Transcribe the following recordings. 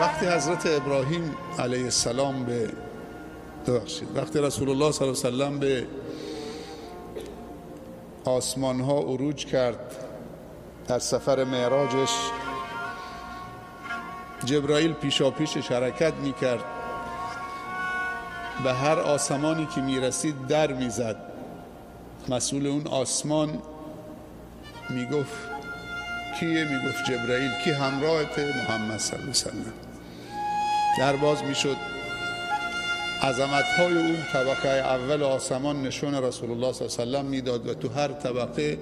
وقتی حضرت ابراهیم علیه السلام به ببخشید وقتی رسول الله صلی الله علیه وسلم به آسمان ها عروج کرد در سفر معراجش جبرائیل پیشا پیشش حرکت می کرد به هر آسمانی که می رسید در می زد مسئول اون آسمان می گفت کیه؟ می گفت جبرائیل کی همراهت محمد صلی الله علیه وسلم در باز می شد عظمت های اون طبقه اول آسمان نشون رسول الله صلی الله علیه وسلم می‌داد و تو هر طبقه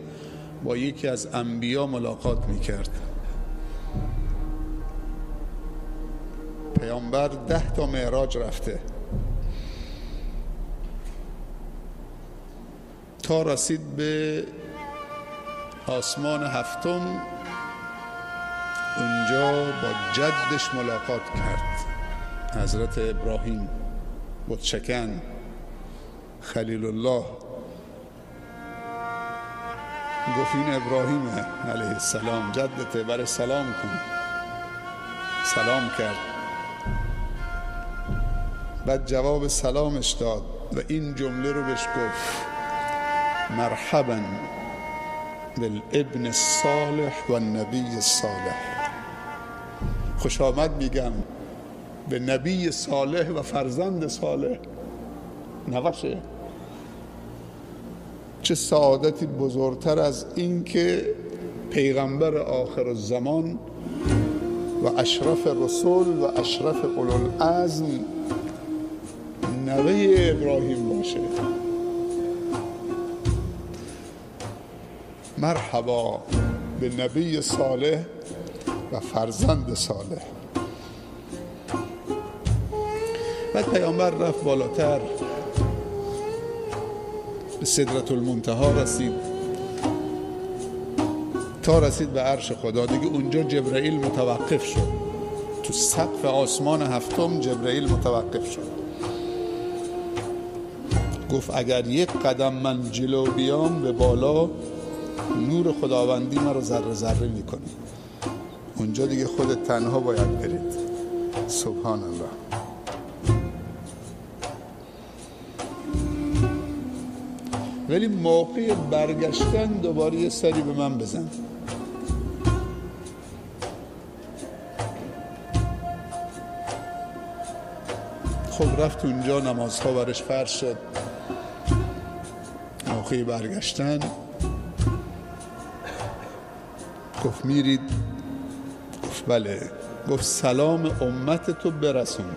با یکی از انبیا ملاقات می‌کرد. پیامبر ده تا معراج رفته. تا رسید به آسمان هفتم اونجا با جدش ملاقات کرد. حضرت ابراهیم بتشکن خلیل الله گفت این ابراهیم علیه السلام. جدته برای سلام کن. سلام کرد. بعد جواب سلامش داد و این جمله رو بهش گفت. مرحبا بالابن الصالح و النبی الصالح. خوش آمد میگم. به نبی صالح و فرزند صالح. نوشه. چه سعادتی بزرگتر از این که پیغمبر آخر الزمان و اشرف رسول و اشرف العزم نوه ابراهیم باشه. مرحبا به نبی صالح و فرزند صالح. بعد پیامبر رفت بالاتر. به صدرت المنتها رسید. تا رسید به عرش خدا. دیگه اونجا جبرائیل متوقف شد. تو سقف آسمان هفتم جبرائیل متوقف شد. گفت اگر یک قدم من جلو بیام به بالا نور خداوندی مرا ذره ذره می‌کنه اونجا دیگه خود تنها باید برید. سبحان الله. ولی موقع برگشتن دوباره یه سری به من بزن. خب رفت اونجا نمازها برش فرش شد. موقع برگشتن. گفت میرید. گفت بله. گفت سلام امت تو برسون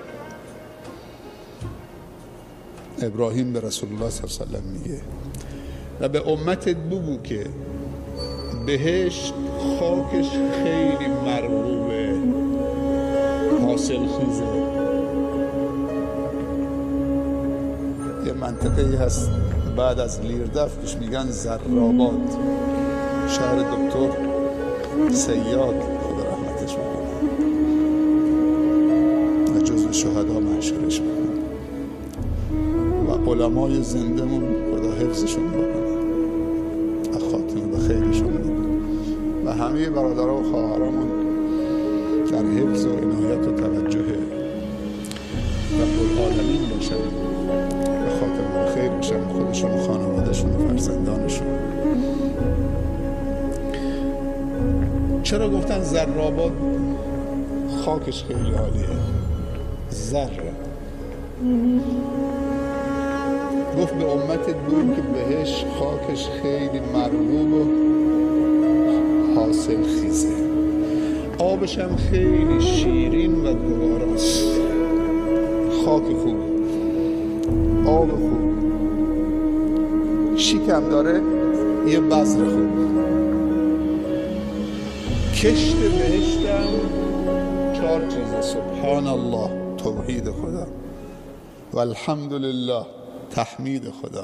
ابراهیم به رسول الله صلی الله علیه وسلم میگه. و به امتت بگو که بهشت خاکش خیلی مرغوبه. حاصل خیزه. یه منطقه ای هست بعد از لیردف کش میگن زراباد. شهر دکتر سیاد خدا رحمتش بکنه. و جزو شهدا محشرش بکنه. و علمای زندهمون خدا حفظشون بکنه. همه برادرها و خواهرامون در حفظ و عنایت و توجه رب العالمین باشن. به خیر باشن. خودشون و خانوادهشون و فرزندانشون. چرا گفتن زراباد خاکش خیلی عالیه؟ ذره گفت به امت دون که بهش خاکش خیلی مرغوب و حاصل خیزه. آبش هم خیلی شیرین و گواراست خاک خوب. آب خوب. شیکم داره یه بذر خوب. کشت بهشتم. چهار چیزه سبحان الله توحید خدا. و الحمد لله تحمید خدا.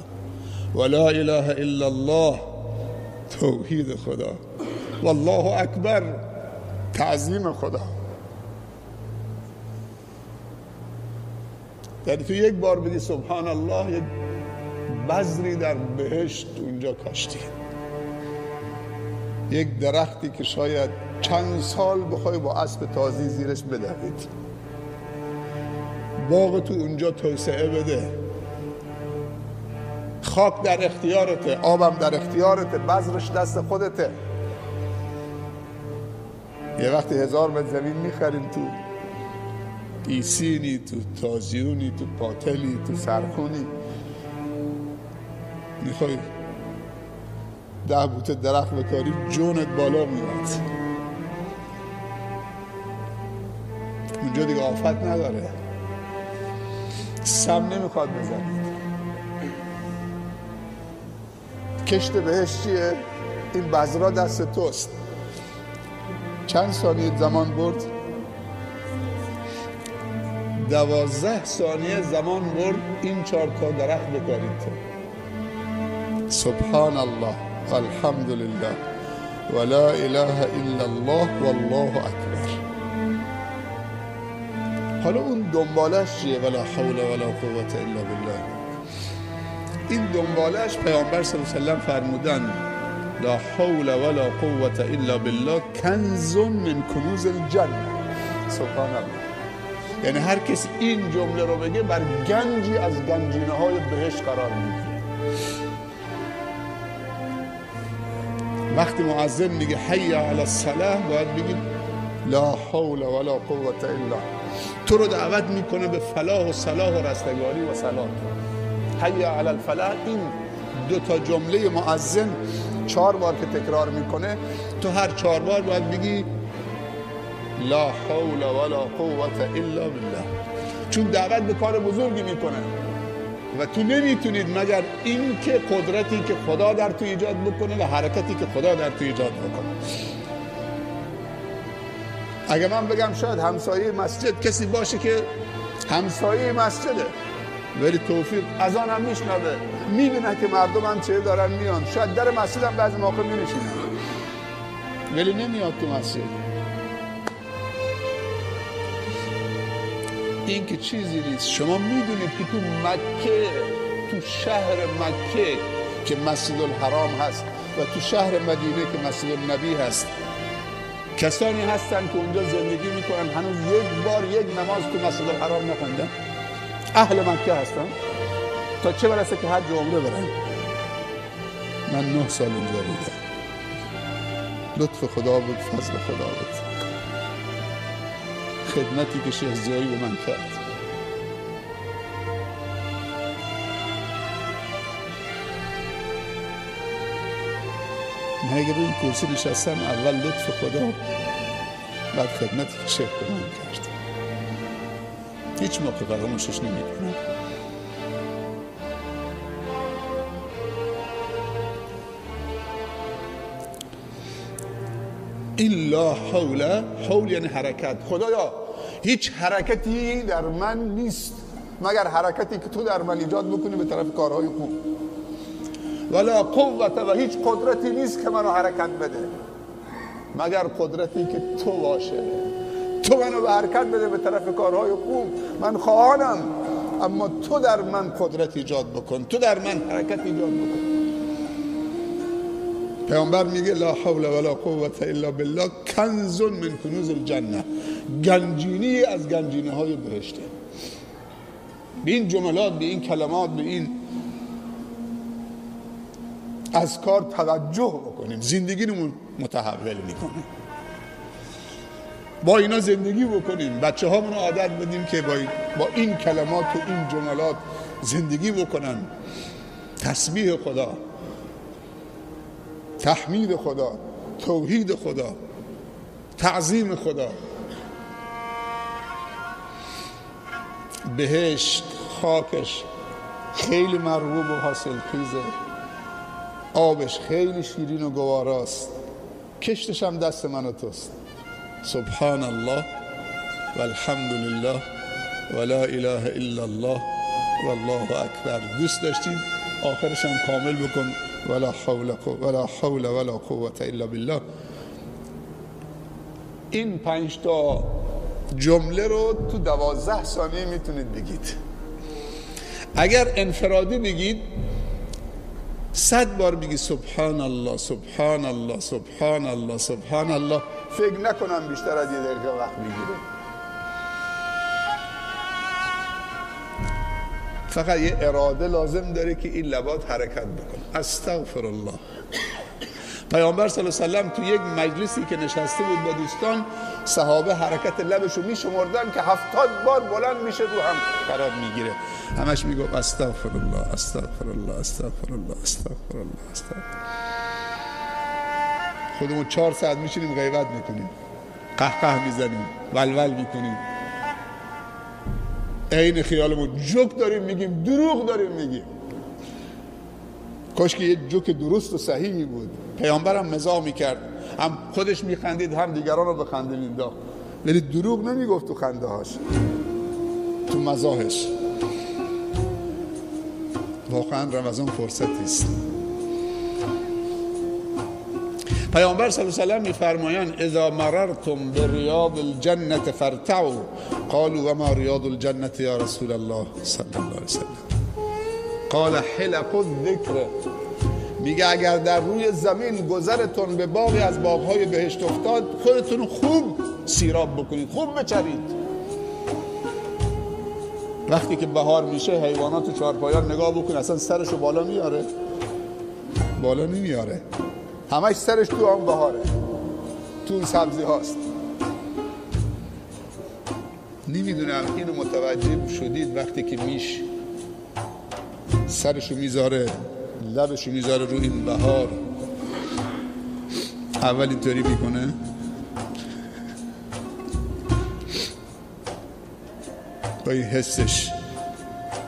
و لا اله الا الله. توحید خدا. والله اکبر. تعظیم خدا. یعنی تو یک بار بگی سبحان الله یک بذری در بهشت اونجا کاشتی. یک درختی که شاید چند سال بخوای با اسب تازی زیرش بدوید. باغ تو اونجا توسعه بده. خاک در اختیارته آبم در اختیارته بذرش دست خودته. یه وقتی هزار متر زمین می‌خریم تو ایسینی تو تازیونی تو پاتلی تو سرخونی. می‌خوای ده بوته درخت بکاری جونت بالا میاد. اونجا دیگه آفت نداره. سم نمی‌خواد بزنید کشت بهش چیه؟ این بذرا دست توست. چند ثانیه زمان برد؟ دوازده ثانیه زمان برد این چهار تا درخت بکارید سبحان الله والحمد لله ولا اله الا الله والله اکبر. حالا اون دنبالش چیه؟ ولا حول ولا قوت الا بالله. این دنبالش پیامبر صلی الله علیه و فرمودن لا حول ولا قوت الا بالله. کنز من کنوز الجنه سبحان الله. یعنی هر کسی این جمله رو بگه بر گنجی از گنجینه های بهش قرار می‌گیره. وقتی معظم میگه حی علی الصلاه باید بگید لا حول ولا قوت الا تو رو دعوت می‌کنه به فلاح و صلاح و رستگاری و صلاح. حی علی الفلاح. این دو تا جمله معظم چهار بار که تکرار می‌کنه تو هر چهار بار باید بگی لا حول ولا قوت الا بالله. چون دعوت به کار بزرگی می‌کنه. و تو نمی‌تونید مگر این که قدرتی که خدا در تو ایجاد بکنه و حرکتی که خدا در تو ایجاد بکنه. اگه من بگم شاید همسایه مسجد کسی باشه که همسایه مسجده. ولی توفیق از آن هم میشنوه. می‌بینه که مردم هم چه دارن میان. شاید در مسجد هم بعضی موقع مینشینن. ولی نمیاد تو مسجد. این که چیزی نیست. شما می‌دونید که تو مکه تو شهر مکه که مسجد الحرام هست و تو شهر مدینه که مسجد النبی هست کسانی هستن که اونجا زندگی می‌کنن. هنوز یک بار یک نماز تو مسجد الحرام نخوندن. اهل مکه هستن تا چه برسه که حج عمره برن من نه سال اونجا بودم. لطف خدا بود فضل خدا بود خدمتی که شیخ زیایی به من کرد. من اگر این کرسی نشستم اول لطف خدا بعد خدمتی که شیخ به من کرد. هیچ موقع فراموشش نمی کنم الا حول حول یعنی حرکت. خدایا هیچ حرکتی در من نیست. مگر حرکتی که تو در من ایجاد بکنی به طرف کارهای خوب ولا قوت و هیچ قدرتی نیست که منو حرکت بده. مگر قدرتی که تو باشه. تو منو به حرکت بده به طرف کارهای خوب. من خواهانم. اما تو در من قدرت ایجاد بکن. تو در من حرکت ایجاد بکن. پیامبر میگه لا حول ولا قوت الا بالله. کنز من کنوز الجنه گنجینی از گنجینه های بهشته. به این جملات به این کلمات به این از کار توجه بکنیم. زندگیمون متحول می‌کنه. با اینا زندگی بکنیم. بچه هامون عادت بدیم که با این, با این کلمات و این جملات زندگی بکنن. تسبیح خدا تحمید خدا توحید خدا تعظیم خدا. بهشت خاکش خیلی مرغوب و حاصل خیزه. آبش خیلی شیرین و گواراست کشتش هم دست من و توست. سبحان الله والحمد لله ولا اله الا الله والله اکبر دوست داشتید آخرش هم کامل بکن ولا حول ولا حول ولا قوت الا بالله این پنج تا جمله رو تو دوازده ثانیه می‌تونید بگید اگر انفرادی بگید صد بار بگی سبحان الله سبحان الله سبحان الله سبحان الله فکر نکنم بیشتر از یه دقیقه وقت بگیره فقط یه اراده لازم داره که این لبات حرکت بکنه. استغفر الله پیامبر صلی الله علیه و تو یک مجلسی که نشسته بود با دوستان صحابه حرکت لبشو میشمردن که هفتاد بار بلند میشه رو هم قرار می‌گیره. همش می‌گفت استغفر الله استغفر الله استغفر الله استغفر الله استغفر خودمون چهار ساعت میشینیم غیبت می‌کنیم. قهقه می‌زنیم ولول می‌کنیم. عین خیالمون جوک داریم میگیم دروغ داریم میگیم. کاش که یه جوک درست و صحیحی بود. پیامبرم مزاح می‌کرد. هم خودش میخندید هم دیگران رو به خنده مینداخت ولی دروغ نمی‌گفت تو خنده هاش تو مزاحش. واقعا رمضان فرصتی است. پیامبر صلی الله علیه و میفرمایند اذا مررتم بریاض الجنه فارتعوا. قالوا وما ریاض الجنه یا رسول الله صلی الله علیه وسلم. قال حلق الذکر. میگه اگر در روی زمین گذرتون به باقی از باغهای بهشت افتاد خودتون خوب سیراب بکنید خوب بچرید. وقتی که بهار میشه حیوانات و چارپایان نگاه بکن اصلا سرشو بالا میاره؟ بالا نمیاره. همش سرش تو هم بهاره. تو اون سبزی هاست. نمی‌دونم اینو متوجه شدید وقتی که میش سرشو می‌ذاره لبشو می‌ذاره رو این بهار. اول اینطوری می‌کنه. با این حسش.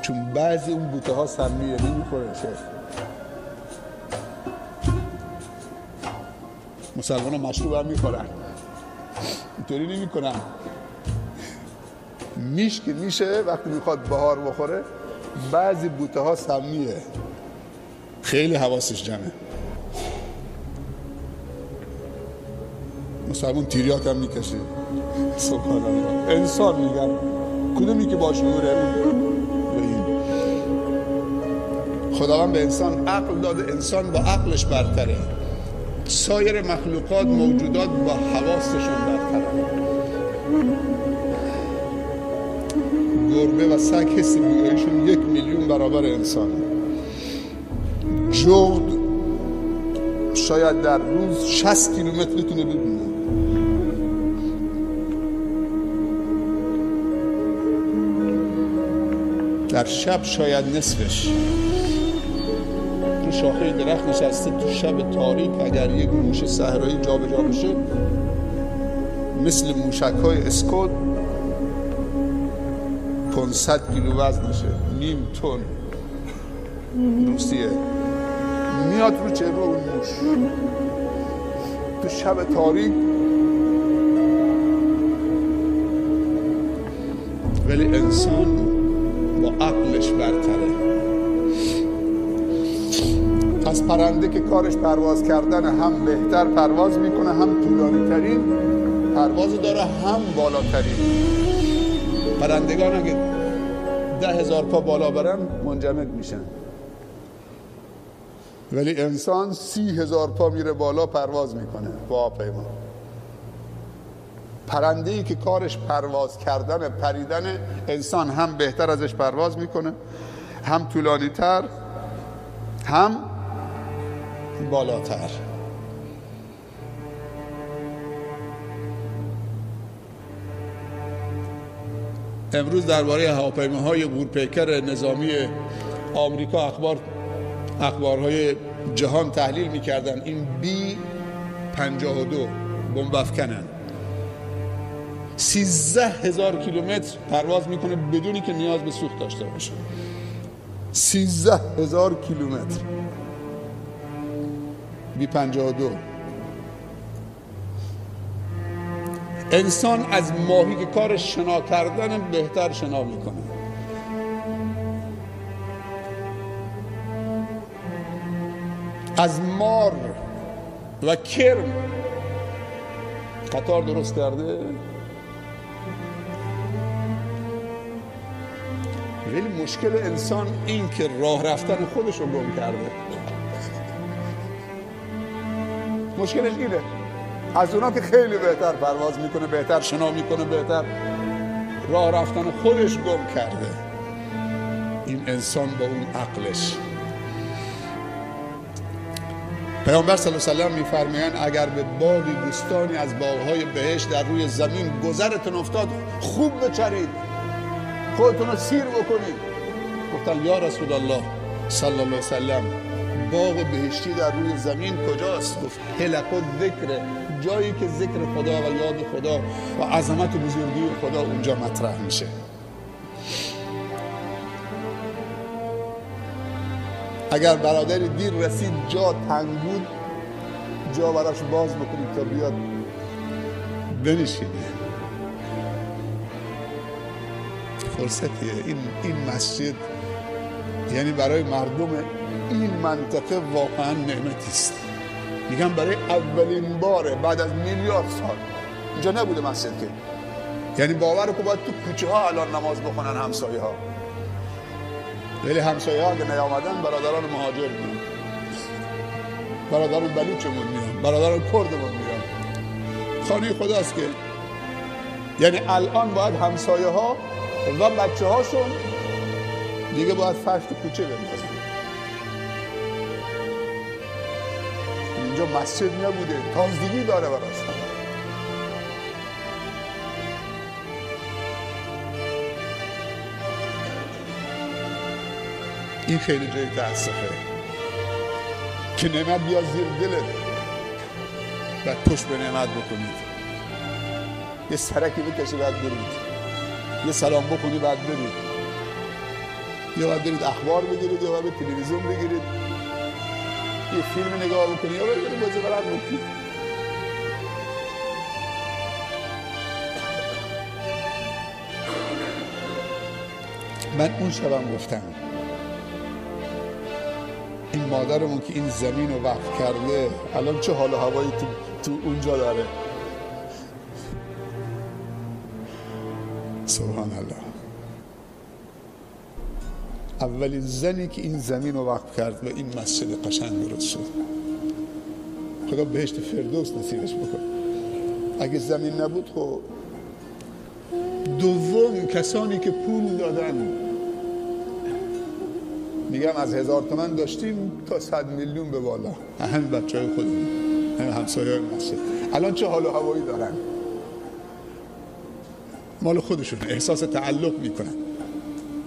چون بعضی اون بوته ها سمیه نمی‌خوره مسلمان ها مشروب هم می‌خورن. اینطوری نمی کنن میش که میشه وقتی می‌خواد بهار بخوره بعضی بوته ها سمیه. خیلی حواسش جمعه. مسلمان تیریات هم می‌کشه. سبحان الله. انسان میگن کدومی که باش نوره خداوند به انسان عقل داده انسان با عقلش برتره. سایر مخلوقات موجودات با حواسشون برتر گربه و سگ حس بویایشون یک میلیون برابر انسان. جغد شاید در روز 60 کیلومتر می‌تونه بدونه در شب شاید نصفش. رو شاخه درخت نشسته تو شب تاریک اگر یک موش صحرایی جابجا بشه مثل موشک های اسکود 500 کیلو وزنشه نیم تن. روسیه میاد رو چه رو موش. تو شب تاریک. ولی انسان با عقلش برتره. پس پرنده که کارش پرواز کردن هم بهتر پرواز می‌کنه هم طولانی ترین پرواز داره هم بالاترین. پرندگان اگه ده هزار پا بالا برن منجمد میشن. ولی انسان سی هزار پا میره بالا پرواز می‌کنه. با پیمان پرنده ای که کارش پرواز کردن پریدن انسان هم بهتر ازش پرواز می‌کنه هم طولانی تر هم بالاتر. امروز درباره هواپیماهای غورپیکر نظامی آمریکا اخبار اخبارهای جهان تحلیل می‌کردن. این بی 52 بمب افکنن. سیزده هزار کیلومتر پرواز می‌کنه بدونی که نیاز به سوخت داشته باشه. سیزده هزار کیلومتر. بی 52 انسان از ماهی که کار شنا کردن بهتر شنا می‌کنه. از مار و کرم. قطار درست کرده؟ ولی مشکل انسان این که راه رفتن خودش رو گم کرده. مشکلش اینه. از اونا که خیلی بهتر پرواز می‌کنه بهتر شنا می‌کنه بهتر راه رفتن خودش گم کرده. این انسان با اون عقلش. پیامبر صلی الله علیه و میفرمایند اگر به باقی دوستانی از باغهای بهشت در روی زمین گذرتون افتاد خوب بچرید. خودتون رو سیر بکنید. گفتن یا رسول الله صلی الله علیه و باغ بهشتی در روی زمین کجاست؟ گفت هلک ذکر جایی که ذکر خدا و یاد خدا و عظمت و بزرگی خدا اونجا مطرح میشه. اگر برادری دیر رسید جا تنگ بود جا براش باز بکنید تا بیاد. بنشینه. فرصتیه. این, این مسجد یعنی برای مردم این منطقه واقعا نعمتی است. میگم برای اولین باره بعد از میلیارد سال. اینجا نبوده مسجد که. یعنی باور که باید تو کوچه ها الان نماز بخونن همسایه ها. ولی همسایه ها اگه نیامدن برادران مهاجر میان. برادران بلوچمون میان. برادران کردمون میان. خانه خداست که. یعنی الان باید همسایه ها و بچه هاشون دیگه باید فرش تو کوچه بندازن اینجا مسجد نبوده تازگی داره براش این خیلی جای تاسفه که نعمت بیا زیر دلت و پشت به نعمت بکنید. یه سرکی بکشی بعد برید. یه سلام بکنی بعد برید. یا باید برید اخبار بگیرید یا باید تلویزیون بگیرید. یه فیلم نگاه بکنید یا باید برید بازی برد بکنید من اون شبم گفتم این مادرمون که این زمین رو وقف کرده الان چه حال و هوایی تو, تو اونجا داره؟ سبحان الله. اولین زنی که این زمین رو وقف کرد و این مسجد قشنگ درست شد. خدا بهشت فردوس نصیبش بکن اگه زمین نبود خب دوم کسانی که پول دادن. میگم از هزار تومن داشتیم تا صد میلیون به بالا. همین بچه های خودمون همین همسایه های مسجد. الان چه حال و هوایی دارن؟ مال خودشون احساس تعلق می‌کنن.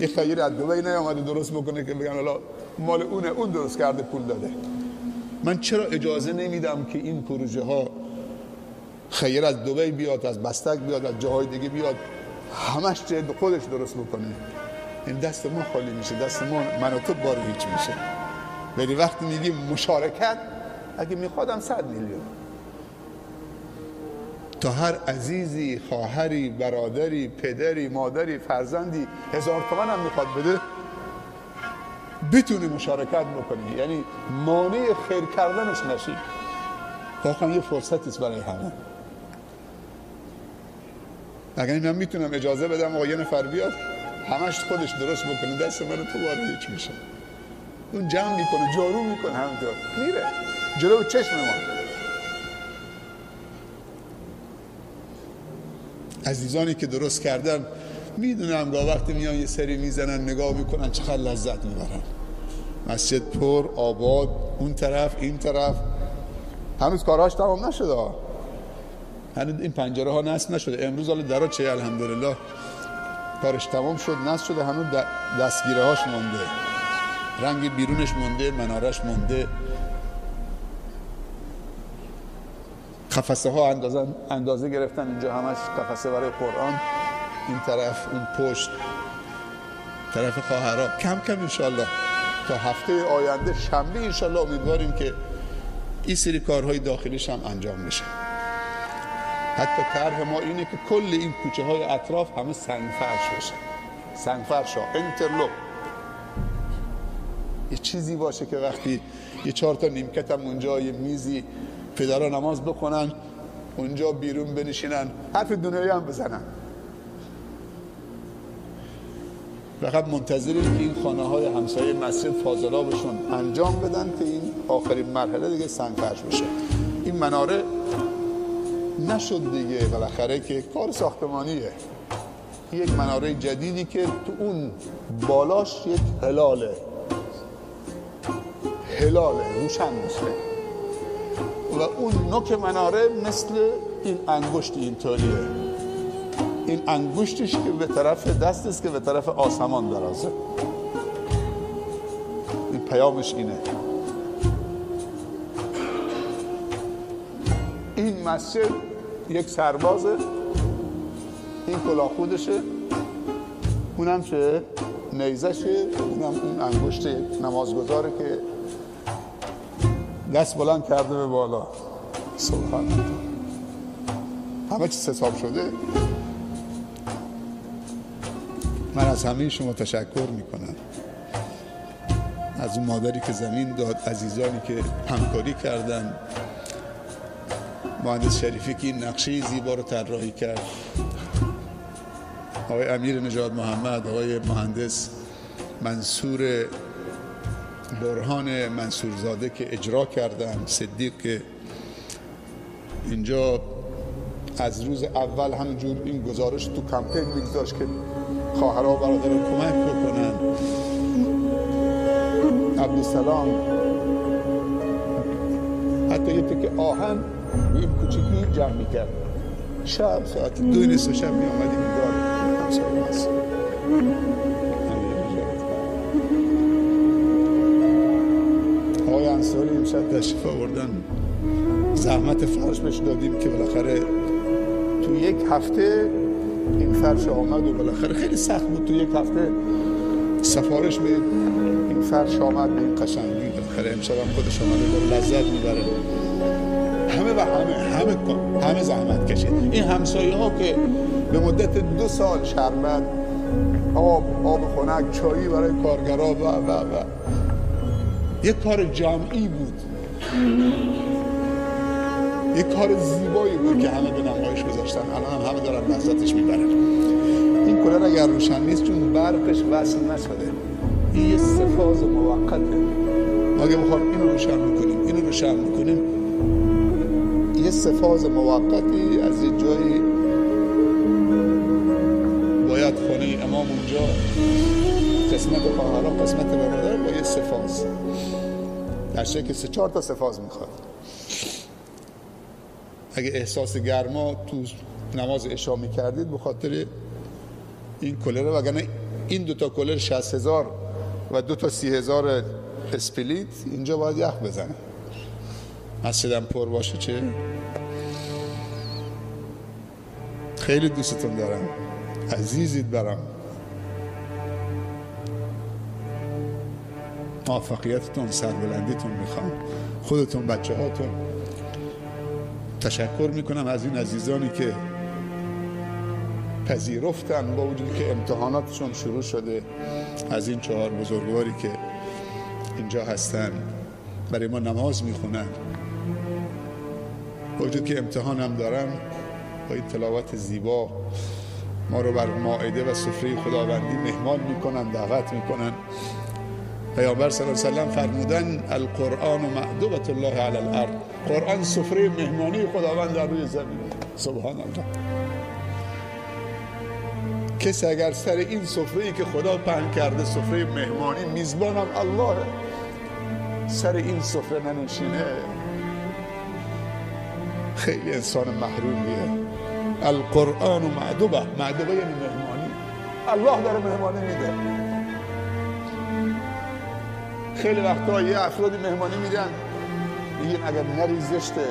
یه خیر از دوبی نیامده درست بکنه که بگن حالا مال اونه اون درست کرده پول داده. من چرا اجازه نمیدم که این پروژه ها خیر از دوبی بیاد از بستک بیاد از جاهای دیگه بیاد همش جد خودش درست بکنه؟ این دست ما خالی میشه دست ما من و تو بار هیچ میشه. ولی وقتی میگیم مشارکت اگه میخوادم صد میلیون. تا هر عزیزی خواهری برادری پدری مادری فرزندی هزار تومن هم می‌خواد بده بتونی مشارکت بکنی. یعنی مانع خیر کردنش نشی. واقعا یه فرصت است برای همه. اگر من می‌تونم اجازه بدم آقا یه نفر بیاد همش خودش درست بکنه. دست من تو وارد هیچ میشه. اون جمع می‌کنه جارو می‌کنه همینطور. میره. جلو چشم ما. عزیزانی که درست کردن می‌دونم گاه وقتی میان یه سری می‌زنن نگاه می‌کنن چقدر لذت می‌برن. مسجد پر آباد اون طرف این طرف. هنوز کاراش تمام نشده هنوز این پنجره ها نصب نشده. امروز حالا درا چه الحمدلله کارش تمام شد نصب شده هنوز دستگیره هاش مونده. رنگ بیرونش مونده منارش مونده. قفسه ها اندازه, اندازه گرفتن اینجا همش قفسه برای قرآن. این طرف اون پشت طرف خواهرها کم کم انشالله تا هفته آینده شنبه انشالله امیدواریم که این سری کارهای داخلیش هم انجام میشه حتی طرح ما اینه که کل این کوچه های اطراف همه سنگفرش بشه. سنگفرش ها انترلوک. یه چیزی باشه که وقتی یه چهار تا نیمکت هم اونجا یه میزی پدرها نماز بخونن اونجا بیرون بنشینن حرف دنیایی هم بزنن. فقط منتظریم که این خانه های همسایه مسجد فاضلابشون انجام بدن که این آخرین مرحله دیگه سنگفرش بشه. این مناره نشد دیگه بالاخره که کار ساختمانیه. یک مناره جدیدی که تو اون بالاش یک هلاله. هلاله روشن میشه. و اون نوک مناره مثل این انگشت اینطوریه. این انگشتش که به طرف دست است که به طرف آسمان درازه. این پیامش اینه. این مسجد یک سربازه. این کلاه خودشه اونم چه نیزشه. اونم اون انگشت نمازگذاره که دست بلند کرده به بالا. سبحان همه چیز حساب شده؟ من از همه شما تشکر می‌کنم. از اون مادری که زمین داد عزیزانی که همکاری کردن. مهندس شریفی که این نقشه زیبا رو طراحی کرد. آقای امیر نجات محمد آقای مهندس منصور برهان منصورزاده که اجرا کردن صدیق که اینجا از روز اول همینجور این گزارش تو کمپین میگذاشت که خواهرها برادران کمک بکنن. عبدالسلام حتی یه تک آهن روی این کوچیکی جمع می‌کرد. شب ساعت دو نصف شب می آمدی میدار همسایه انصاری امشب تشریف آوردن. زحمت فرش بهش دادیم که بالاخره تو یک هفته این فرش آمد و بالاخره خیلی سخت بود. تو یک هفته سفارش به این فرش آمد به این قشنگی بالاخره امشب هم خودش آمده لذت می‌بره. همه و همه همه همه زحمت کشید این همسایه ها که به مدت دو سال شربت آب آب خنک چایی برای کارگرا و و و. یک کار جمعی بود. یک کار زیبایی بود که همه به نمایش گذاشتن. الان هم همه دارن لذتش می‌برن. این کلر اگر روشن نیست چون برقش وصل نشده. این یه سفاز موقته. ما اگه بخوام اینو روشن می‌کنیم اینو روشن می‌کنیم یه سفاز موقتی از یه جایی. باید خونه امام اونجا. قسمت خواهرها قسمت برادر با یه سفاز. در که سه چهار تا سفاز می‌خواد. اگه احساس گرما تو نماز اشا می‌کردید به خاطر این کلره وگرنه این دوتا کلر 60 هزار و دو تا سی هزار اسپلیت اینجا باید یخ بزنه. مسجدم پر باشه چه؟ خیلی دوستتون دارم. عزیزید برام. موفقیتتون سربلندیتون می‌خوام. خودتون بچه هاتون تشکر می‌کنم از این عزیزانی که پذیرفتن با وجودی که امتحاناتشون شروع شده. از این چهار بزرگواری که اینجا هستن برای ما نماز می‌خونن. با وجود که امتحان هم دارن با این تلاوت زیبا ما رو بر ماعده و سفره خداوندی مهمان می‌کنن دعوت می‌کنن. پیامبر صلی الله علیه و فرمودن القرآن و الله علی الارض. قرآن سفره مهمانی خداوند در روی زمین. سبحان الله. کسی اگر سر این سفره که خدا پهن کرده سفره مهمانی میزبانم الله. سر این سفره ننشینه. خیلی انسان محرومیه. القرآن و معدوبه معدوبه یعنی مهمانی. الله داره مهمانی میده. خیلی وقتا یه افرادی مهمانی میدن میگن اگر نری زشته.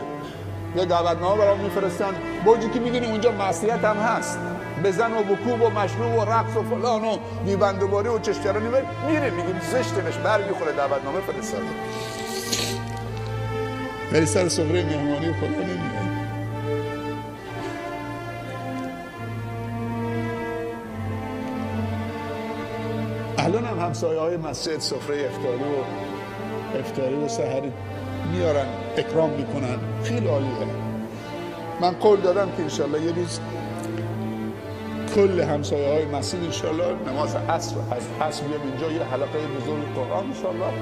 یا دعوتنامه برام میفرستن بوجی که می‌دونی اونجا معصیت هم هست. بزن و بکوب و مشروب و رقص و فلان و دیبندوباری و چشکرانی میره میگیم زشتنش بر می‌خوره دعوتنامه فرستاده. ولی سر سفره مهمانی خدا نمیاد همسایه های مسجد سفره افتاری و افتاری و سحری میارن اکرام می‌کنن. خیلی عالیه. من قول دادم که انشالله یه روز کل همسایه های مسجد انشالله نماز عصر از عصر بیام اینجا یه حلقه بزرگ قرآن انشالله.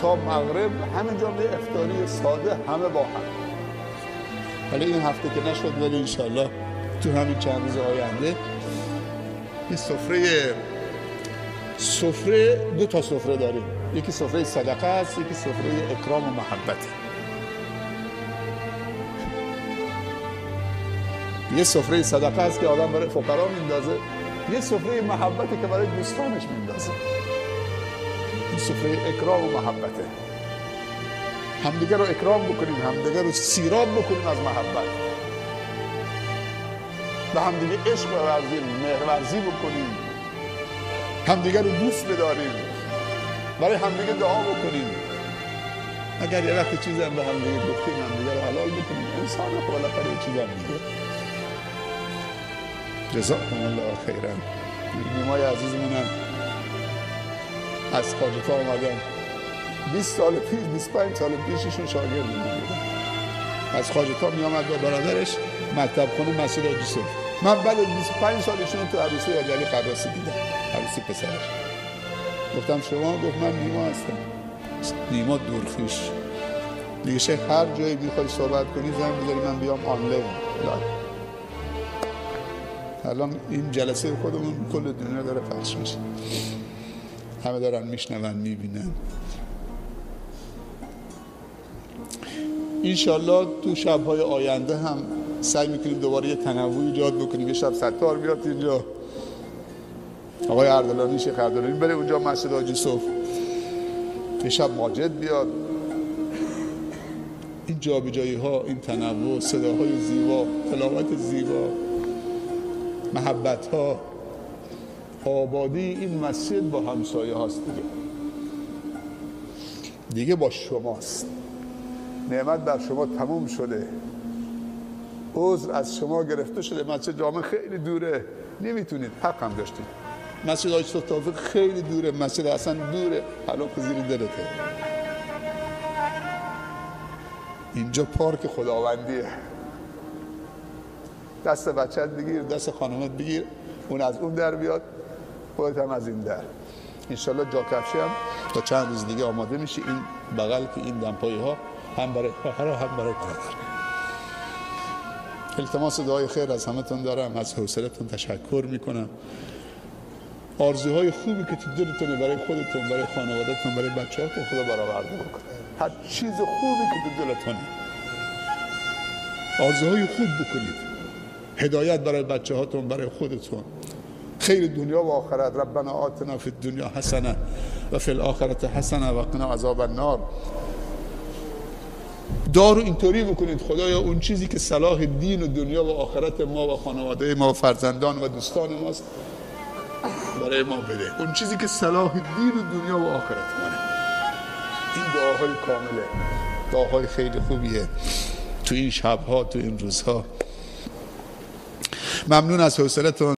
تا مغرب همینجا به افتاری ساده همه با هم. ولی این هفته که نشد ولی انشالله تو همین چند روز آینده این سفره سفره دو تا سفره داریم. یکی سفره صدقه است یکی سفره اکرام و محبته یه سفره صدقه است که آدم برای فقرا میندازه یه سفره محبتی که برای دوستانش میندازه. این سفره اکرام و محبته. همدیگه رو اکرام بکنیم همدیگه رو سیراب بکنیم از محبت. به همدیگه عشق ورزیم مهرورزی بکنیم. همدیگه رو دوست بداریم. برای همدیگه دعا بکنیم. اگر یه وقت چیزی هم به همدیگه گفتیم همدیگه رو حلال بکنیم انسان خب بالاخره یه چیزی هم میگه. جزاکم الله خیرا. نیمای عزیزمونم از خاجتا آمدن 20 سال پیش 25 سال پیششون شاگرد بودن از خاجتا می آمد با برادرش مکتب خونه مسجد یوسف من بعد 25 سالشون تو عروسی حاج علی قراسی دیدم. عروسی پسرش. گفتم شما؟ گفت من نیما هستم. نیما دورخیش. دیگه هر جایی می‌خوای صحبت کنی زنگ بذاری من بیام آنلاین. الان این جلسه خودمون کل دنیا داره پخش میشه. همه دارن میشنون می‌بینن. انشالله تو شبهای آینده هم سعی می‌کنیم دوباره یه تنوع ایجاد بکنیم. یه شب ستار بیاد اینجا. آقای اردلانی شیخ اردلانی بره اونجا مسجد آجی صف یه شب ماجد بیاد. این جابجایی ها این تنوع صداهای زیبا تلاوت زیبا محبت ها آبادی این مسجد با همسایه هاست دیگه. دیگه با شماست. نعمت بر شما تموم شده. عذر از شما گرفته شده. مسجد جامعه خیلی دوره. نمی‌تونید حق هم داشتید. مسجد آج توفیق خیلی دوره مسجد اصلا دوره. حالا زیر دلته. اینجا پارک خداوندیه. دست بچت بگیر دست خانمت بگیر. اون از اون در بیاد خودت هم از این در. انشالله جا کفشی هم تا چند روز دیگه آماده میشه این بغل که این دمپایی ها هم برای خواهر هم برای برادر التماس دعای خیر از همتون دارم. از حوصلتون تشکر می‌کنم. آرزوهای خوبی که تو دلتونه برای خودتون برای خانوادتون برای بچه‌هاتون. خدا برآورده بکنه. هر چیز خوبی که تو دلتونه. آرزوهای خوب بکنید. هدایت برای بچه هاتون برای خودتون. خیر دنیا و آخرت. ربنا آتنا فی الدنیا حسنه و فی الاخرت حسنه و قنا عذاب النار. دارو اینطوری بکنید. خدایا اون چیزی که صلاح دین و دنیا و آخرت ما و خانواده ما و فرزندان و دوستان ماست برای ما بده. اون چیزی که صلاح دین و دنیا و آخرت مانه این دعاهای کامله. دعاهای خیلی خوبیه. تو این شبها تو این روزها. ممنون از حوصلتون